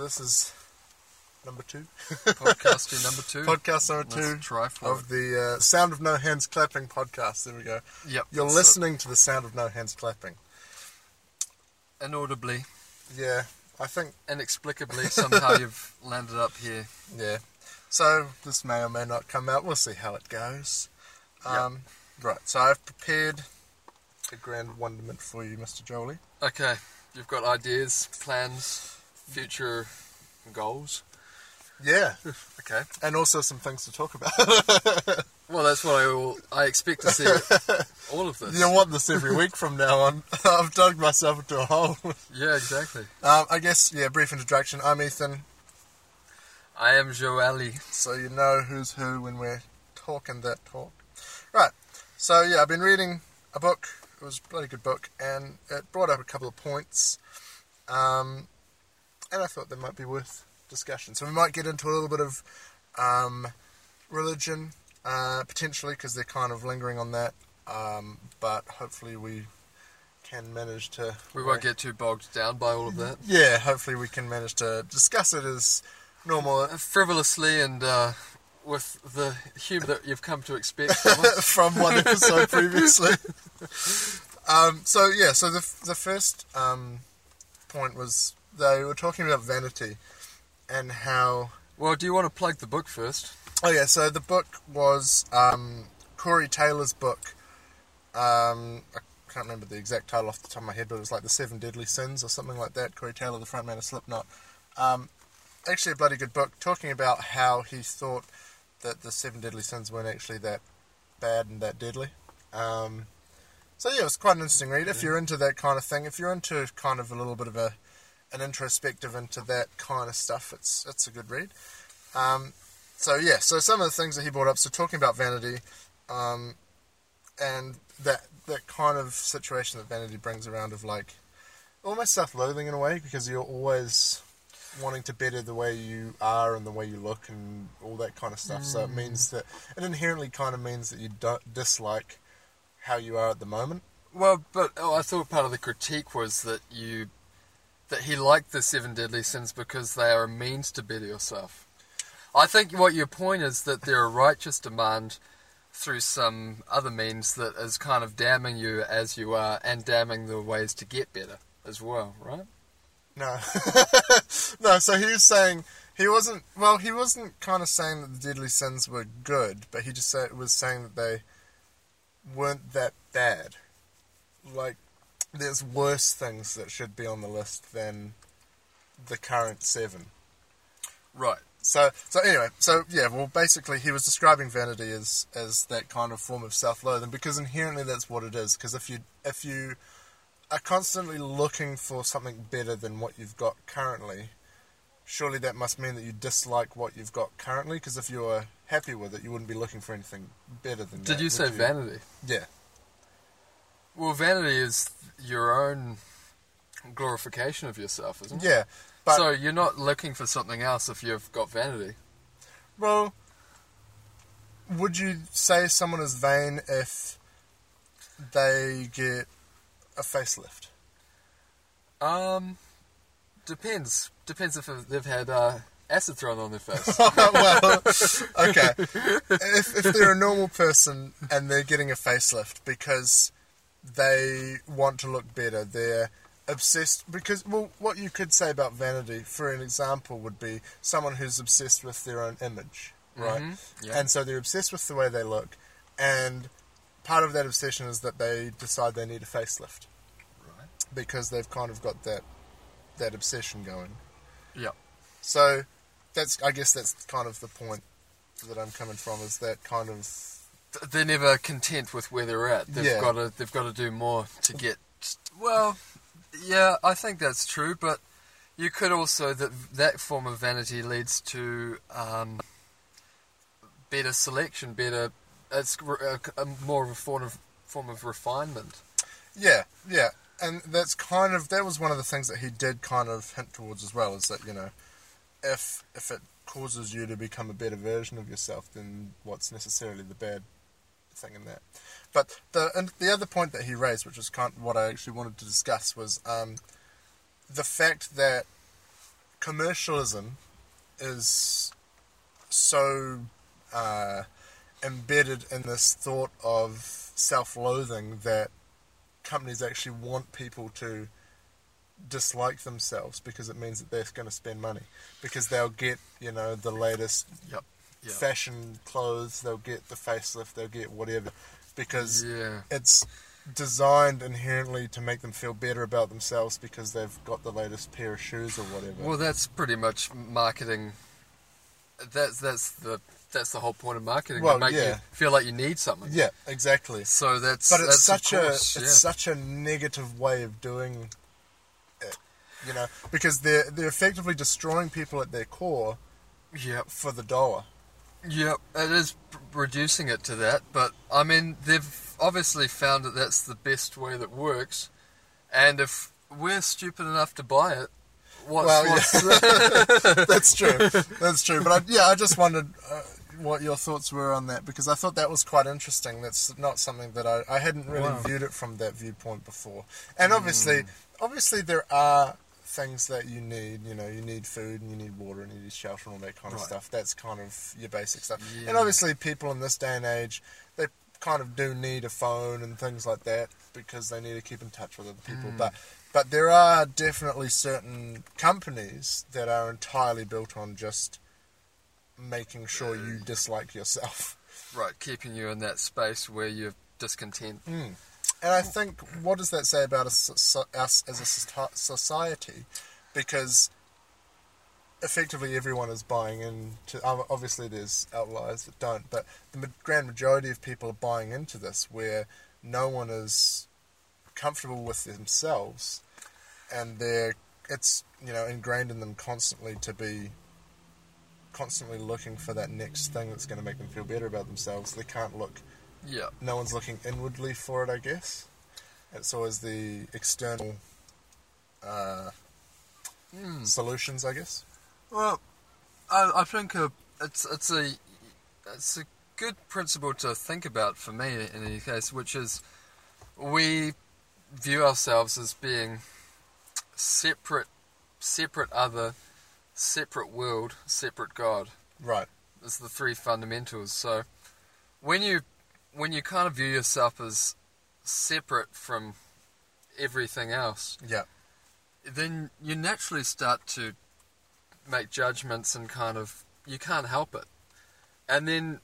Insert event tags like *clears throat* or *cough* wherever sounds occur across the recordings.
This is number two, Podcasting number *laughs* two. podcast number Let's two try for of the uh, Sound of No Hands Clapping podcast. There we go. Yep. You're listening to the sound of no hands clapping. inaudibly, Yeah, I think. inexplicably, *laughs* somehow you've landed up here. Yeah. So this may or may not come out. We'll see how it goes. Yep. Um, Right. So I've prepared a grand wonderment for you, Mr. Jolie. Okay, you've got ideas, plans, future goals. Yeah, Okay. and also some things to talk about. *laughs* Well, that's what I all, I expect to see. *laughs* all of this. You'll want this every week from now on. *laughs* I've dug myself into a hole. Yeah, exactly. Um, I guess, yeah, brief introduction. I'm Ethan, I am Joali. so you know who's who when we're talking that talk. Right, so yeah, I've been reading a book. It was a bloody good book, and it brought up a couple of points. Um, and I thought they might be worth discussion. So we might get into a little bit of um, religion, uh, potentially, because they're kind of lingering on that. Um, but hopefully we can manage to. We won't get too bogged down by all of that. Yeah, hopefully we can manage to discuss it as normal Uh, Frivolously and uh, with the humour that you've come to expect from *laughs* from one episode previously. *laughs* um, so yeah, so the the first um, point was they were talking about vanity and how. Well, do you want to plug the book first? Oh yeah, so the book was um, Corey Taylor's book. Um, I can't remember the exact title off the top of my head, but it was like the Seven Deadly Sins or something like that. Corey Taylor, the frontman of Slipknot. Um, actually, a bloody good book, talking about how he thought that the Seven Deadly Sins weren't actually that bad and that deadly. Um, so yeah, it was quite an interesting read. If you're into that kind of thing, if you're into kind of a little bit of a an introspective into that kind of stuff, it's it's a good read. Um, so yeah, so some of the things that he brought up. So talking about vanity, um, and that that kind of situation that vanity brings around of like almost self-loathing in a way because you're always wanting to better the way you are and the way you look and all that kind of stuff. So it means that it inherently kind of means that you don't dislike how you are at the moment. Well, but oh, I thought part of the critique was that you that he liked the seven deadly sins because they are a means to better yourself. I think what your point is that they're a righteous demand through some other means that is kind of damning you as you are and damning the ways to get better as well, right? No, *laughs* no. So he was saying he wasn't. Well, he wasn't kind of saying that the deadly sins were good, but he just said, was saying that they weren't that bad. Like, there's worse things that should be on the list than the current seven. Right. So, so anyway, so yeah, well, basically, he was describing vanity as as that kind of form of self-loathing because inherently that's what it is. Because if you if you are constantly looking for something better than what you've got currently, surely that must mean that you dislike what you've got currently. Because if you were happy with it, you wouldn't be looking for anything better than that. Did you say vanity? Yeah. Well, vanity is your own glorification of yourself, isn't it? Yeah, but so you're not looking for something else if you've got vanity. well, would you say someone is vain if they get a facelift? Um, depends. Depends if they've had uh, acid thrown on their face. *laughs* well, okay. If, if they're a normal person and they're getting a facelift because they want to look better, they're obsessed. Because, well, what you could say about vanity, for an example, would be someone who's obsessed with their own image, right? Mhm, yeah. And so they're obsessed with the way they look, and part of that obsession is that they decide they need a facelift right. because they've kind of got that that obsession going. yeah So that's I guess that's kind of the point that I'm coming from is that kind of They're never content with where they're at. They've Yeah. got to. They've got to do more to get. Well, yeah, I think that's true, but you could also that that form of vanity leads to um, better selection, better. It's a, a more of a form of form of refinement. yeah yeah and that's kind of that was one of the things that he did kind of hint towards as well is that you know if if it causes you to become a better version of yourself then what's necessarily the bad thing in that but the and the other point that he raised which was kind of what I actually wanted to discuss was um, the fact that commercialism is so uh, embedded in this thought of self-loathing that companies actually want people to dislike themselves because it means that they're going to spend money because they'll get you know the latest Yep. Fashion clothes they'll get the facelift they'll get whatever because Yeah. it's designed inherently to make them feel better about themselves because they've got the latest pair of shoes or whatever Well, that's pretty much marketing. That's that's the that's the whole point of marketing. Well, to make yeah. you feel like you need something. yeah exactly So that's but it's that's such a course, it's such a negative way of doing it you know because they're they're effectively destroying people at their core Yep. for the dollar Yep. It is reducing it to that, but I mean they've obviously found that that's the best way that works, and if we're stupid enough to buy it, what's, Well, yeah. *laughs* *laughs* That's true. That's true. But I, yeah, I just wondered uh, what your thoughts were on that because I thought that was quite interesting. That's not something that I, I hadn't really Wow. viewed it from that viewpoint before. And obviously, obviously there are things that you need. You know, you need food and you need water and you need shelter and all that kind of Right. stuff. That's kind of your basic stuff. Yeah. And obviously, people in this day and age, they kind of do need a phone and things like that because they need to keep in touch with other people. Mm. But but there are definitely certain companies that are entirely built on just making sure you dislike yourself. right, keeping you in that space where you're discontent. Mm. And I think, what does that say about us, as a society? Because effectively everyone is buying into. Obviously, there's outliers that don't, but the grand majority of people are buying into this, where no one is comfortable with themselves, and they're it's you know ingrained in them constantly to be constantly looking for that next thing that's going to make them feel better about themselves. They can't look Yeah. no one's looking inwardly for it, I guess. It's always the external uh, Mm. solutions, I guess. Well, I, I think uh it's it's a it's a good principle to think about for me in any case, which is we view ourselves as being separate, separate other, separate world, separate God. Right. Is the three fundamentals. So when you when you kind of view yourself as separate from everything else, Yeah. then you naturally start to make judgments and kind of you can't help it and then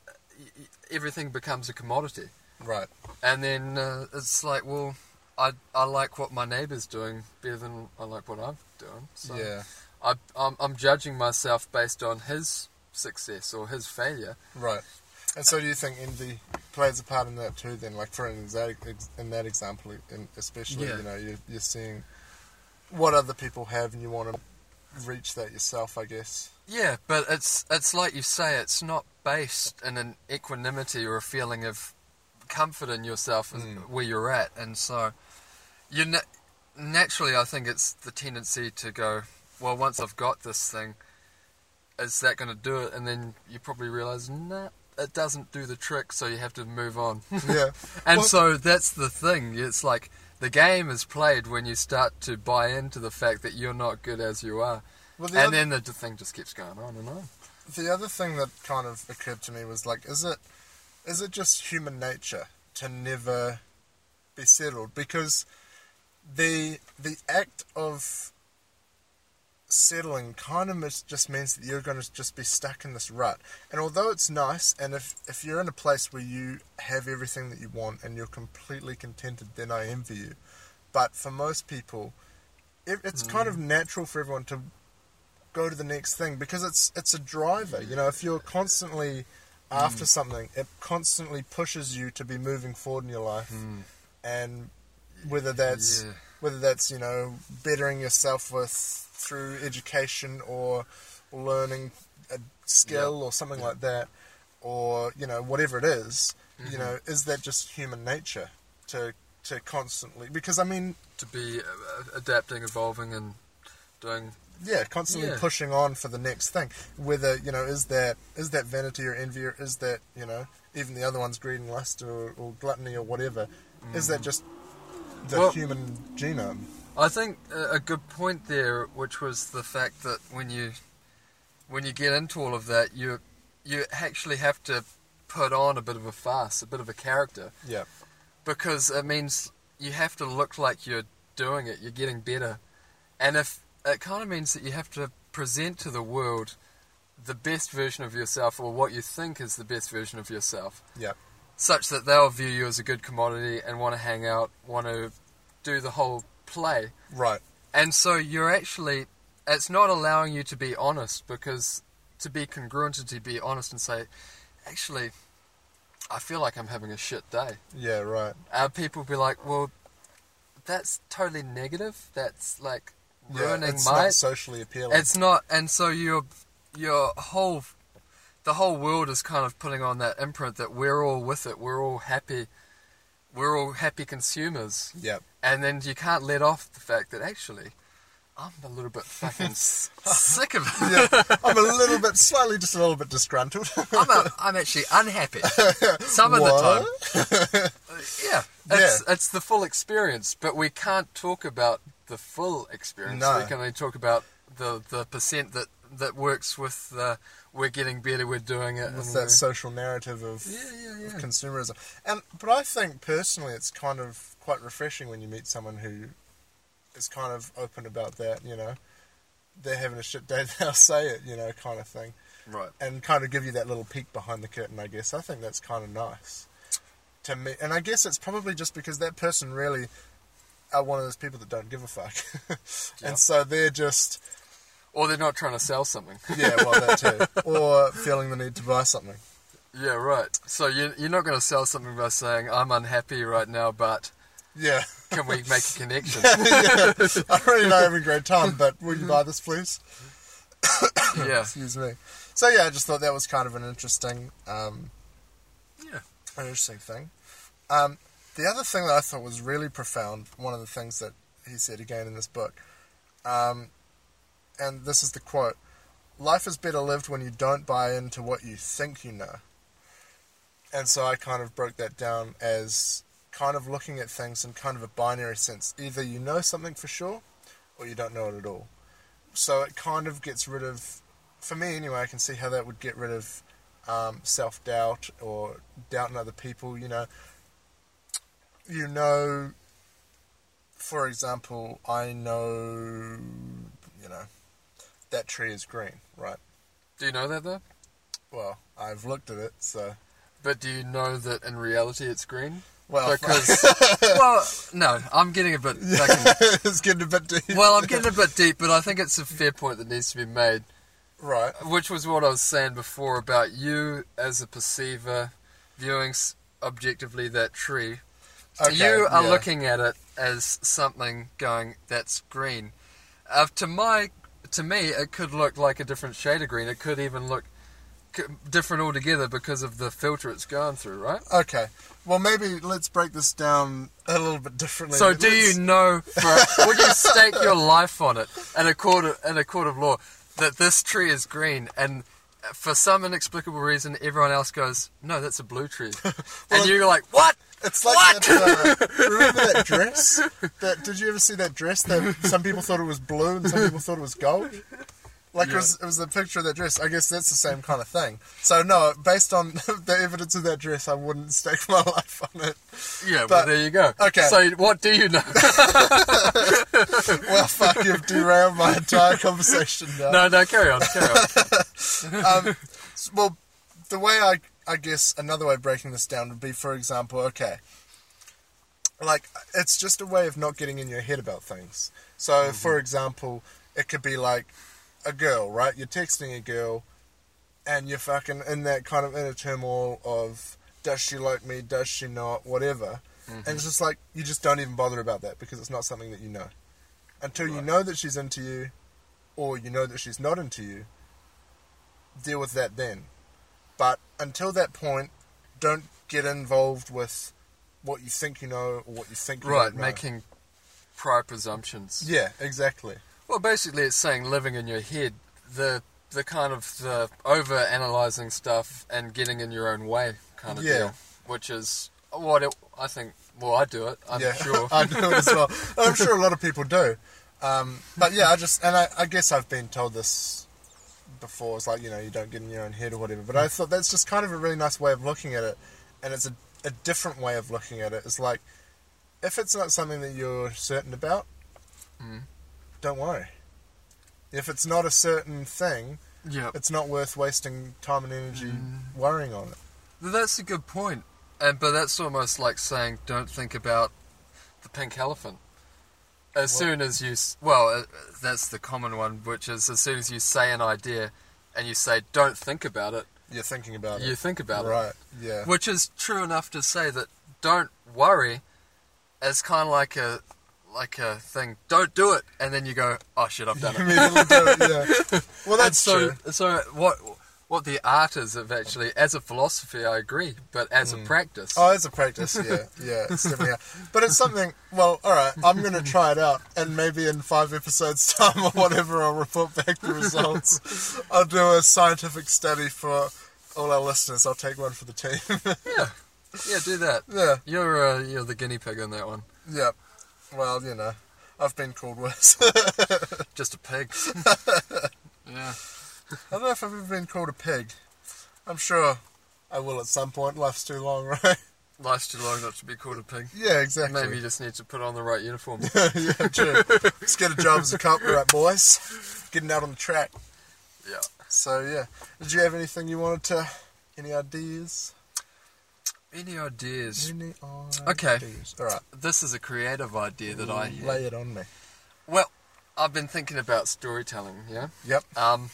everything becomes a commodity Right. and then uh, it's like well I, I like what my neighbour's doing better than I like what I'm doing so Yeah. I, I'm, I'm judging myself based on his success or his failure Right. And so, do you think envy plays a part in that too? Then, like for an exa- ex- in that example, in, especially, Yeah. you know, you're, you're seeing what other people have, and you want to reach that yourself, I guess. Yeah, but it's it's like you say, it's not based in an equanimity or a feeling of comfort in yourself and Mm. where you're at, and so you na- naturally, I think it's the tendency to go, well, once I've got this thing, is that going to do it? And then you probably realize, nah, it doesn't do the trick, so you have to move on. *laughs* Yeah. And Well- so that's the thing. It's like the game is played when you start to buy into the fact that you're not good as you are. Well, the And other- then the thing just keeps going on and on. the other thing that kind of occurred to me was like, is it is it just human nature to never be settled? Because the the act of settling kind of just means that you're going to just be stuck in this rut. And although it's nice, and if if you're in a place where you have everything that you want and you're completely contented, then I envy you. But for most people, it, it's kind of mm. natural for everyone to go to the next thing because it's it's a driver. You know, if you're constantly mm. after something, it constantly pushes you to be moving forward in your life, mm. and whether that's Yeah. whether that's you know bettering yourself with through education or learning a skill or something like that, or you know whatever it is, you know, is that just human nature to to constantly because I mean to be uh, adapting, evolving, and doing. yeah, constantly Yeah. pushing on for the next thing. Whether you know is that is that vanity or envy or is that you know even the other one's greed and lust or, or gluttony or whatever, is that just the Well- human genome? I think a good point there, which was the fact that when you when you get into all of that, you you actually have to put on a bit of a farce, a bit of a character, Yeah. because it means you have to look like you're doing it, you're getting better, and if it kind of means that you have to present to the world the best version of yourself, or what you think is the best version of yourself, Yeah. such that they'll view you as a good commodity and want to hang out, want to do the whole play. Right. And so you're actually, it's not allowing you to be honest because to be congruent and to be honest and say, actually, I feel like I'm having a shit day. Yeah. Right. Uh, people be like, well, that's totally negative. That's like Yeah, ruining it's my. not socially appealing. It's not, and so your your whole the whole world is kind of putting on that imprint that we're all with it. We're all happy. We're all happy consumers, yeah. and then you can't let off the fact that actually, I'm a little bit fucking *laughs* sick of it. yeah. I'm a *laughs* little bit, slightly, just a little bit disgruntled. I'm, a, I'm actually unhappy some of the time. *laughs* Yeah, it's, it's the full experience, but we can't talk about the full experience. No. We can only talk about the the percent that that works with the we're getting better, we're doing it. With that social narrative of, yeah, yeah, of consumerism. And but I think personally, it's kind of quite refreshing when you meet someone who is kind of open about that. You know, they're having a shit day, *laughs* they'll say it. You know, kind of thing. Right. and kind of give you that little peek behind the curtain. I guess I think that's kind of nice to me, and I guess it's probably just because that person really are one of those people that don't give a fuck, *laughs* Yeah. and so they're just Or they're not trying to sell something. *laughs* yeah, well that too, or feeling the need to buy something. yeah, right. So you you're not going to sell something by saying I'm unhappy right now, but Yeah, can we make a *laughs* connection? yeah. I'm really not having a great time, but will you buy this, please? *coughs* yeah. Excuse me. So yeah, I just thought that was kind of an interesting, um, Yeah. an interesting thing. Um, the other thing that I thought was really profound, one of the things that he said again in this book, um, and this is the quote: "Life is better lived when you don't buy into what you think you know." And so I kind of broke that down as kind of looking at things in kind of a binary sense: either you know something for sure, or you don't know it at all. So it kind of gets rid of, for me anyway, I can see how that would get rid of um, self doubt or doubt in other people. You know, you know, for example, I know, you know, that tree is green, right? Do you know that though? Well, I've looked at it, so But do you know that in reality it's green? well, *laughs* Because well, no, I'm getting a bit. fucking- *laughs* it's getting a bit deep, well, I'm getting a bit deep, but I think it's a fair point that needs to be made. right? Which was what I was saying before about you as a perceiver viewing objectively that tree. Okay, you are yeah. looking at it as something going that's green. Uh, to my, to me, it could look like a different shade of green. It could even look different altogether because of the filter it's going through, right? Okay, well, maybe let's break this down a little bit differently. So, do Let's- you know? For, *laughs* would you stake your life on it in a court of, in a court of law that this tree is green, and for some inexplicable reason, everyone else goes, "No, that's a blue tree," *laughs* and you're like, "What?" It's like What? that. Uh, *laughs* remember that dress? That did you ever see that dress? That some people thought it was blue and some people thought it was gold. Like it was, it was the picture of that dress. I guess that's the same kind of thing. So no, based on *laughs* the evidence of that dress, I wouldn't stake my *laughs* life on it. Yeah, well, But- there you go. okay. So, what do you know? *laughs* Well, fuck, you've derailed my entire conversation now. no, no, carry on, carry on. um, well, the way I, I guess another way of breaking this down would be, for example, okay, like it's just a way of not getting in your head about things. So, for example, it could be like a girl, right? You're texting a girl, and you're fucking in that kind of inner turmoil of does she like me, does she not, whatever. And mm-hmm. it's just like you just don't even bother about that because it's not something that you know. Until you know that she's into you, or you know that she's not into you, deal with that then. But until that point, don't get involved with what you think you know or what you think you Right, making prior presumptions. Yeah, exactly. Well, basically, it's saying living in your head, the the kind of the over analyzing stuff and getting in your own way kind of Yeah. deal, which is what it, I think. Well, I do it. I'm yeah, sure. *laughs* I do it as well. I'm sure a lot of people do. Um, but yeah, I just and I, I guess I've been told this before. It's like you know you don't get in your own head or whatever. But I thought that's just kind of a really nice way of looking at it, and it's a, a different way of looking at it. It's like if it's not something that you're certain about, Mm. Don't worry. If it's not a certain thing, yeah. it's not worth wasting time and energy Mm. worrying on it. That's a good point. And but that's almost like saying don't think about the pink elephant. As What? soon as you well, uh, that's the common one, which is as soon as you say an idea and you say don't think about it, You're thinking about you it, You think about it. right? Yeah. Which is true enough to say that don't worry is kind of like a like a thing. Don't do it, and then you go, oh shit, I've done *laughs* it. do it, yeah. *laughs* Well, that's so, true. so what? What the art is of actually, as a philosophy, I agree, but as a practice, Oh, as a practice, yeah, yeah, it's definitely. But it's something. Well, all right, I'm going to try it out, and maybe in five episodes' *laughs* time or whatever, I'll report back the results. I'll do a scientific study for all our listeners. I'll take one for the team. yeah, yeah, do that. yeah, You're uh, you're the guinea pig on that one. yeah. Well, you know, I've been called worse. *laughs* Just a pig. *laughs* yeah. I don't know if I've ever been called a pig. I'm sure I will at some point. Life's too long, *laughs* right? Life's too long not to be called a pig. Yeah, exactly. Maybe you just need to put on the right uniform. yeah, true. Let's get a job as a cop, all right, boys. Getting out on the track. yeah. So yeah, did you have anything you wanted to? Any ideas? Any ideas? Any ideas? Okay. All right. This is a creative idea that I had. lay it on me. Well, I've been thinking about storytelling, yeah? Yep. Um,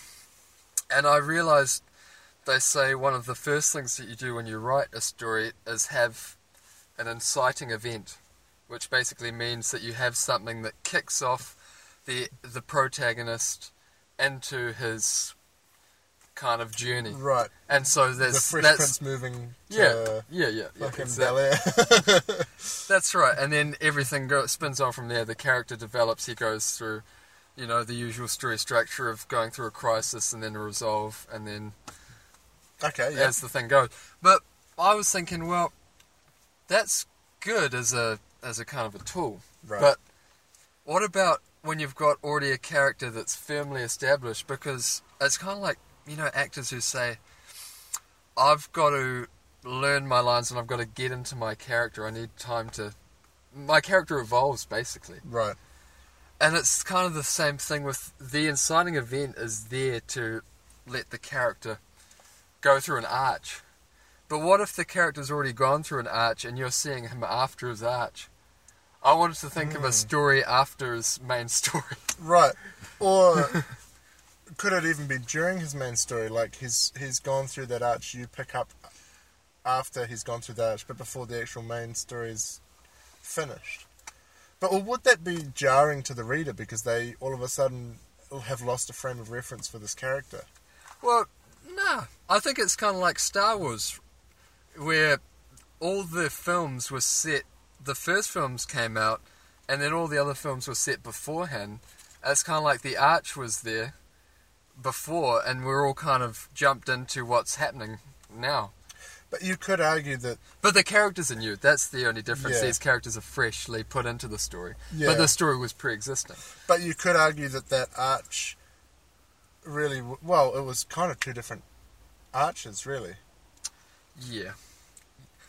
and I realised they say one of the first things that you do when you write a story is have an inciting event, which basically means that you have something that kicks off the the protagonist into his kind of journey. Right. And so The there's Fresh that's Prince moving yeah, yeah, yeah, yeah, exactly. Bel Air. *laughs* That's right, and then everything go, spins on from there. The character develops. He goes through, you know, the usual story structure of going through a crisis and then a resolve, and then okay. Yeah. as the thing goes. But I was thinking, well, that's good as a as a kind of a tool. Right. But what about when you've got already a character that's firmly established? Because it's kind of like you know actors who say, "I've got to learn my lines and I've got to get into my character. I need time to." My character evolves basically, right. and it's kind of the same thing with the inciting event is there to let the character go through an arch. But what if the character's already gone through an arch and you're seeing him after his arch? I wanted to think of a hmm. story after his main story. Right. Or *laughs* could it even be during his main story? Like he's he's gone through that arch. You pick up after he's gone through that arch, but before the actual main story is finished. But would that be jarring to the reader because they all of a sudden have lost a frame of reference for this character? Well, nah. I think it's kind of like Star Wars, where all the films were set. The first films came out, and then all the other films were set beforehand. It's kind of like the arch was there before, and we're all kind of jumped into what's happening now. But you could argue that But the characters are new. That's the only difference. Yeah. These characters are freshly put into the story. Yeah. But the story was pre-existing. But you could argue that that arch really, well, it was kind of two different arches, really. Yeah.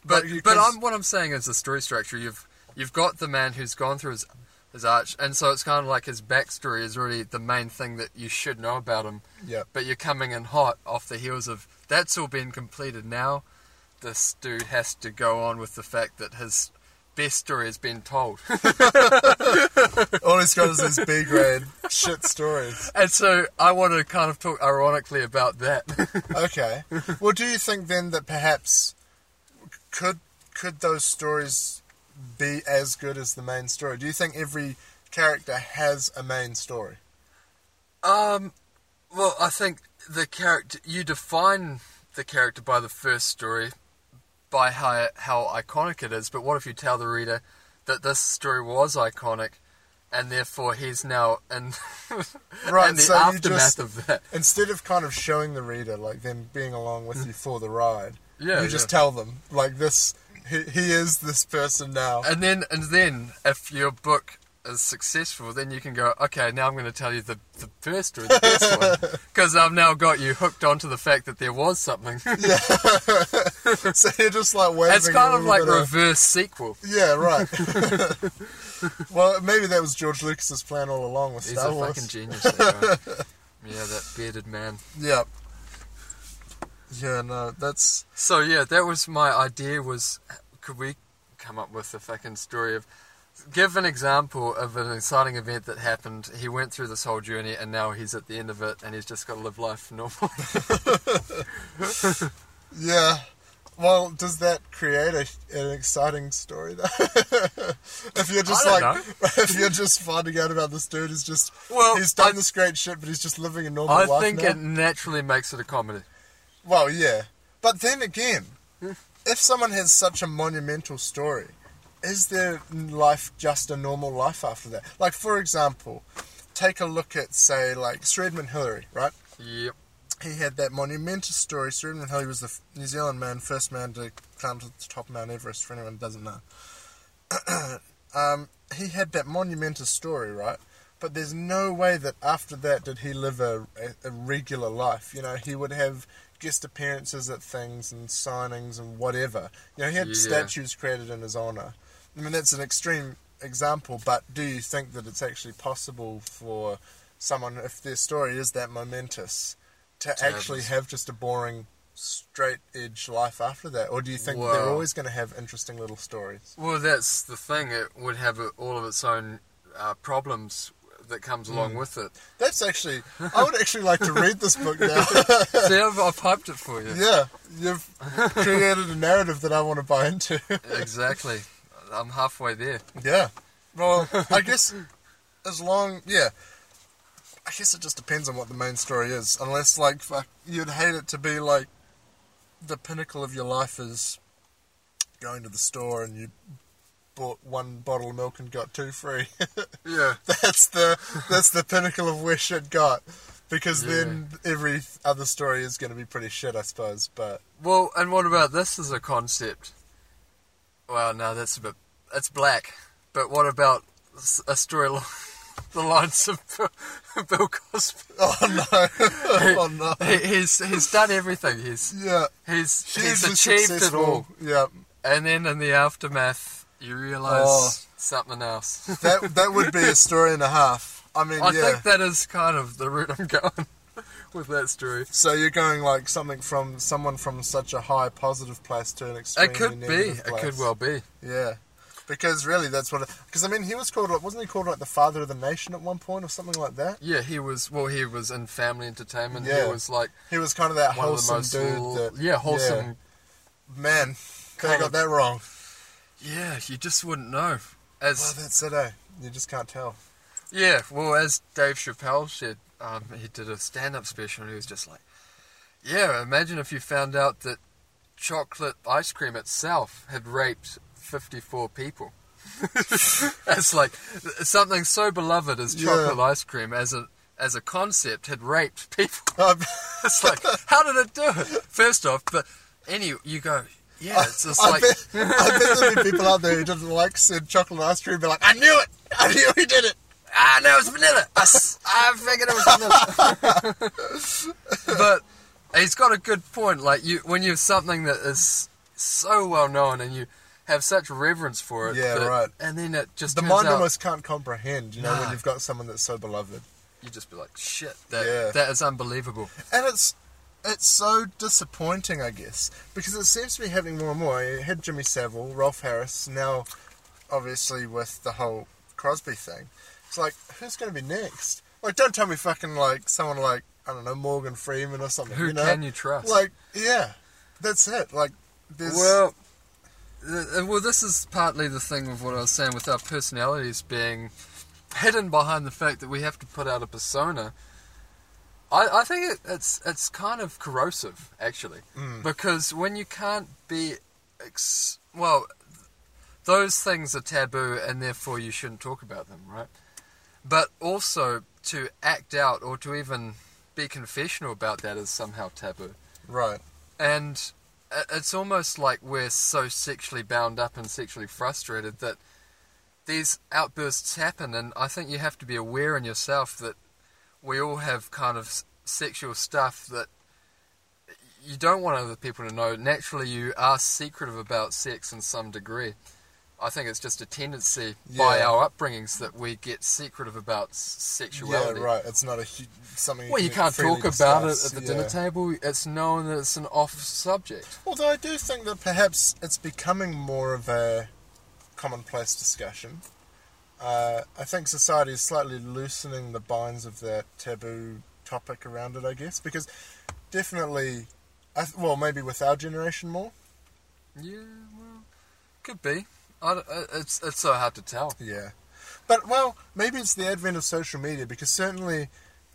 But But but I'm what I'm saying is the story structure. You've you've got the man who's gone through his his arch, and so it's kind of like his backstory is really the main thing that you should know about him. Yeah. But you're coming in hot off the heels of that's all been completed now. This dude has to go on with the fact that his best story has been told. *laughs* All he's got is his B grade shit stories. and so I want to kind of talk ironically about that. *laughs* Okay. Well, do you think then that perhaps could could those stories be as good as the main story? Do you think every character has a main story? Um, well, I think the character you define the character by the first story, by how how iconic it is. But what if you tell the reader that this story was iconic, and therefore he's now in, *laughs* Right, in the so you aftermath just- of that? Instead of kind of showing the reader, like them being along with *laughs* you for the ride, Yeah, you just tell them like this. He, he is this person now. And then, and then, if your book is successful, then you can go, okay, now I'm going to tell you the, the first or the best one. *laughs* Because I've now got you hooked onto the fact that there was something. *laughs* yeah. *laughs* so you're just like waving. it's kind of like bit of- reverse sequel. Yeah, right. well, maybe that was George Lucas's plan all along with He's Star a fucking genius. That yeah, that bearded man. Yeah. Yeah, no, that's So yeah, that was my idea. Was could we come up with a fucking story of give an example of an exciting event that happened? He went through this whole journey, and now he's at the end of it, and he's just got to live life normally. *laughs* yeah. Well, does that create a, an exciting story though? *laughs* if you're just like, *laughs* if you're just finding out about this dude who's just, Well, he's done I- this great shit, but he's just living a normal I life I think now. it naturally makes it a comedy. Well, yeah. But then again, if someone has such a monumental story, is their life just a normal life after that? Like, for example, take a look at, say, like Sir Edmund Hillary, right? Yep. He had that monumental story. Sir Edmund Hillary was the New Zealand man, first man to climb to the top of Mount Everest, for anyone who doesn't know. *clears throat* um, he had that monumental story, right? But there's no way that after that did he live a, a, a regular life. You know, he would have guest appearances at things and signings and whatever. You know, he had Yeah. statues created in his honour. I mean, that's an extreme example, but do you think that it's actually possible for someone, if their story is that momentous, to To actually this- have just a boring, straight edge life after that? Or do you think they're always going to have interesting little stories? Well, that's the thing. It would have all of its own uh, problems that comes along mm. with it. That's actually, I would actually like to read this book now. *laughs* See, I've, I've hyped it for you. yeah, you've created a narrative that I want to buy into. *laughs* Exactly. I'm halfway there. Yeah. Well, I *laughs* guess as long, yeah. I guess it just depends on what the main story is. Unless, like, fuck, you'd hate it to be like the pinnacle of your life is going to the store and you bought one bottle of milk and got two free. *laughs* Yeah. that's the that's the pinnacle of where shit got. Because Yeah. then every other story is going to be pretty shit, I suppose. But Well, and what about this as a concept? Well, no, that's a bit. It's black. But what about a story along *laughs* the lines of Bill- *laughs* Cosby? oh no, oh no, He, he's he's done everything. He's yeah, he's she's he's achieved it all. Yeah, And then in the aftermath, you realise Oh. something else. *laughs* that that would be a story and a half. I mean, I yeah. think that is kind of the route I'm going *laughs* with that story. so you're going like something from someone from such a high positive place to an extremely It could be. negative It place. could well be. Yeah, because really that's what. Because I mean, he was called like wasn't he called like the father of the nation at one point or something like that? Yeah, he was. Well, he was in family entertainment. Yeah. He was like He was kind of that one of the wholesome most. dude. l- that, yeah, wholesome. Man, they Kind got of- that wrong. Yeah. you just wouldn't know. Well, As that's it, eh? You just can't tell. yeah, well, as Dave Chappelle said, um, he did a stand-up special, and he was just like, "Yeah, imagine if you found out that chocolate ice cream itself had raped 54 people." *laughs* it's like something so beloved as Yeah. chocolate ice cream as a as a concept had raped people. Um, *laughs* It's like, how did it do it? First off, but any you go, yeah, it's just I, like, bet, I bet there'll be people out there who didn't like said chocolate ice cream, be like, I knew it! I knew he did it! ah, no, it's vanilla. *laughs* I figured it was vanilla. but he's got a good point. Like you, when you have something that is so well known and you have such reverence for it, Yeah, that- right. And then it just The mind out, almost can't comprehend, you know, when you've got someone that's so beloved. you just be like, shit, that Yeah. that is unbelievable. And it's it's so disappointing, I guess, because it seems to be happening more and more. You had Jimmy Savile, Rolf Harris, now obviously with the whole Cosby thing. It's like, who's going to be next? Like, don't tell me fucking like someone like I don't know Morgan Freeman or something. Who you know? can you trust? Like, yeah, that's it. Like, there's Well, well, this is partly the thing of what I was saying with our personalities being hidden behind the fact that we have to put out a persona. I, I think it, it's it's kind of corrosive actually, Mm. because when you can't be, ex- well, those things are taboo and therefore you shouldn't talk about them, right? But also to act out or to even be confessional about that is somehow taboo right. and it's almost like we're so sexually bound up and sexually frustrated that these outbursts happen, and I think you have to be aware in yourself that we all have kind of sexual stuff that you don't want other people to know. Naturally, you are secretive about sex in some degree. I think it's just a tendency by our upbringings that we get secretive about s- Yeah, sexuality. right. It's not a hu- something. Well, you can can't freely talk about it at the yeah. dinner table. It's known that it's an off subject. Although I do think that perhaps it's becoming more of a commonplace discussion. Uh, I think society is slightly loosening the binds of that taboo topic around it. I guess because definitely, I th- well, maybe with our generation more. Yeah, well, could be. I uh, it's it's so hard to tell. Yeah, but well, maybe it's the advent of social media because certainly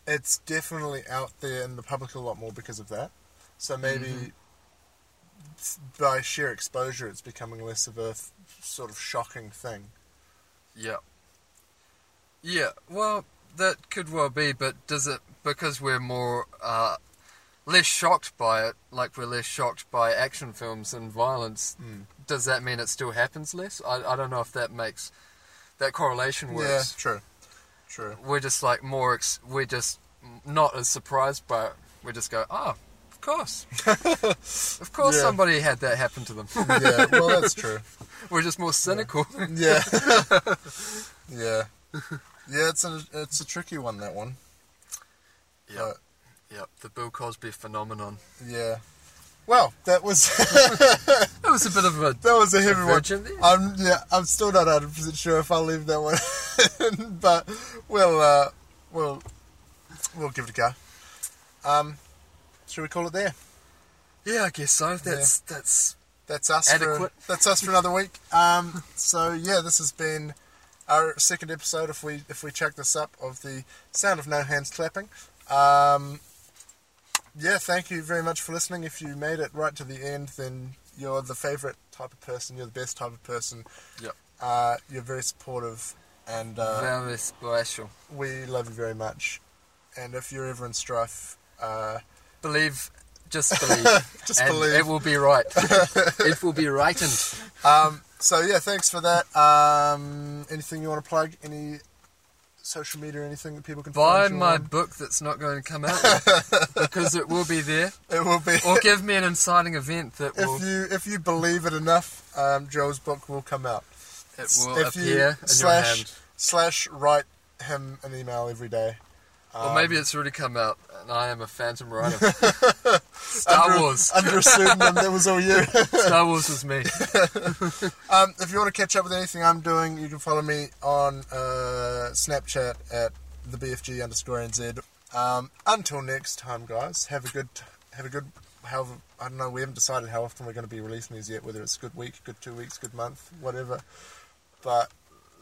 it's definitely out there in the public a lot more because of that. So maybe Mhm. by sheer exposure, it's becoming less of a f- sort of shocking thing. Yeah. Yeah. Well, that could well be, but does it because we're more uh, less shocked by it, like we're less shocked by action films and violence? Mm. Does that mean it still happens less? I I don't know if that makes that correlation works. Yeah, true, true. We're just like more. Ex- we're just not as surprised by it. We just go, oh, of course, *laughs* of course, Yeah. somebody had that happen to them. Yeah, well, that's true. *laughs* we're just more cynical. Yeah, *laughs* yeah, yeah. Yeah, it's a it's a tricky one that one. Yeah, Yep. The Bill Cosby phenomenon. yeah. Well, that was *laughs* It was a bit of a that was a heavy one. there. I'm yeah. I'm still not 100 percent sure if I'll leave that one, in, *laughs* but we'll uh, we'll we'll give it a go. Um, should we call it there? Yeah, I guess so. That's that's That's us. Adequate. For, that's us for another week. Um, so yeah, this has been our second episode. If we if we check this up of the sound of no hands clapping. Um, yeah, thank you very much for listening. If you made it right to the end, then you're the favourite type of person. You're the best type of person. Yep. Uh, you're very supportive, and uh, very special. we love you very much. And if you're ever in strife, uh, Believe, just *laughs* believe, just and believe. it will be right. *laughs* it will be rightened. Um, so yeah, thanks for that. Um, anything you want to plug? Any social media, anything that people can Buy find my on? book that's not going to come out *laughs* because it will be there. It will be. Or give me an inciting event that will if you if you believe it enough, um, Joe's book will come out. it will if you appear in slash- your hand. Slash write him an email every day. Or Um, maybe it's already come out, and I am a phantom writer. *laughs* Star under, Wars. under a pseudonym. that was all you. *laughs* Star Wars was me. *laughs* Um, if you want to catch up with anything I'm doing, you can follow me on uh, Snapchat at the BFG underscore NZ. Um, until next time, guys, have a good, have a good. However, I don't know. We haven't decided how often we're going to be releasing these yet. Whether it's good week, good two weeks, good month, whatever. But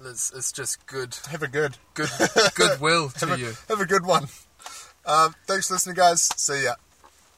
It's, it's just good, have a good, good, goodwill *laughs* have to a, you. have a good one. Um, thanks for listening, guys. See ya.